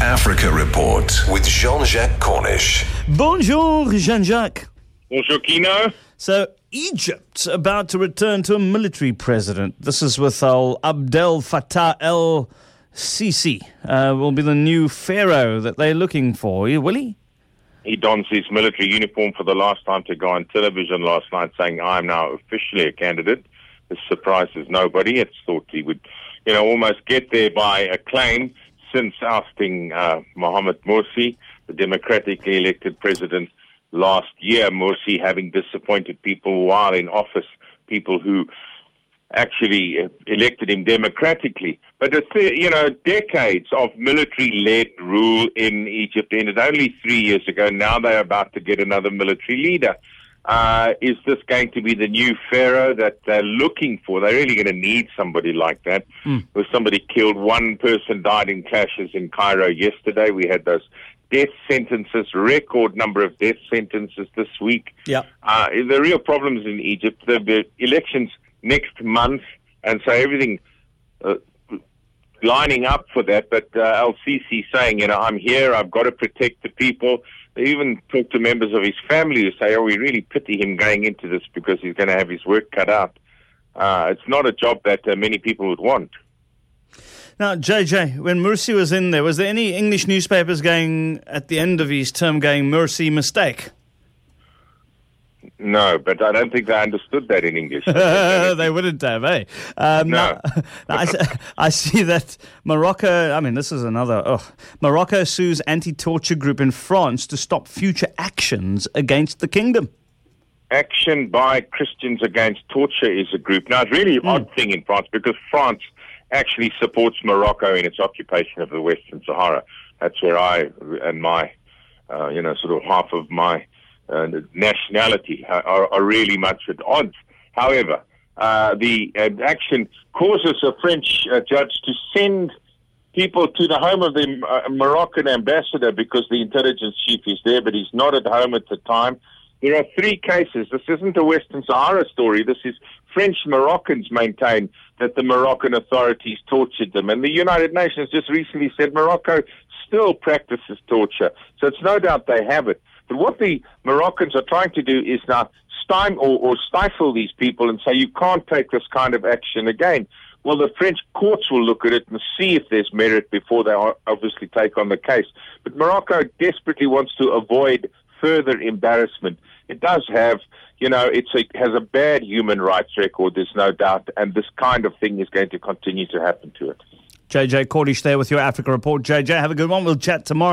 Africa Report with Jean Jacques Cornish. Bonjour, Jean Jacques. Bonjour, Kieno. So, Egypt about to return to a military president. This is with Al Abdel Fattah el Sisi. Uh, will be the new pharaoh that they're looking for. Will he? He dons his military uniform for the last time to go on television last night saying, I'm now officially a candidate. This surprises nobody. It's thought he would, you know, almost get there by acclaim since ousting uh, Mohamed Morsi, the democratically elected president last year. Morsi having disappointed people while in office, people who actually uh, elected him democratically. But, you know, decades of military-led rule in Egypt ended only three years ago. Now they're about to get another military leader. Uh, is this going to be the new pharaoh that they're looking for? They're really going to need somebody like that. Mm. Somebody killed, one person died in clashes in Cairo yesterday. We had those death sentences, record number of death sentences this week. Yeah. Uh, the real problems in Egypt, the, the elections next month, and so everything uh, lining up for that. But uh, Al Sisi saying, you know, I'm here, I've got to protect the people. They even talk to members of his family who say, oh, we really pity him going into this because he's going to have his work cut out. Uh, it's not a job that uh, many people would want. Now, JJ, when Morsi was in there, was there any English newspapers going at the end of his term going Morsi mistake? No, but I don't think they understood that in English. they wouldn't have, eh? Um, no. Now, I, I, see that Morocco, I mean, this is another. Oh, Morocco sues anti torture group in France to stop future actions against the kingdom. Action by Christians Against Torture is a group. Now, it's really mm. odd thing in France because France actually supports Morocco in its occupation of the Western Sahara. That's where I and my, uh, you know, sort of half of my uh, nationality are, are, really much at odds. However, uh, the action causes a French uh, judge to send people to the home of the uh, Moroccan ambassador because the intelligence chief is there, but he's not at home at the time. There are three cases. This isn't a Western Sahara story. This is French Moroccans maintain that the Moroccan authorities tortured them. And the United Nations just recently said Morocco still practices torture. So it's no doubt they have it. But what the Moroccans are trying to do is now stymie or, or stifle these people and say you can't take this kind of action again. Well, the French courts will look at it and see if there's merit before they obviously take on the case. But Morocco desperately wants to avoid further embarrassment. It does have, you know, it has a bad human rights record, there's no doubt, and this kind of thing is going to continue to happen to it. JJ Cornish there with your Africa report. JJ, have a good one. We'll chat tomorrow.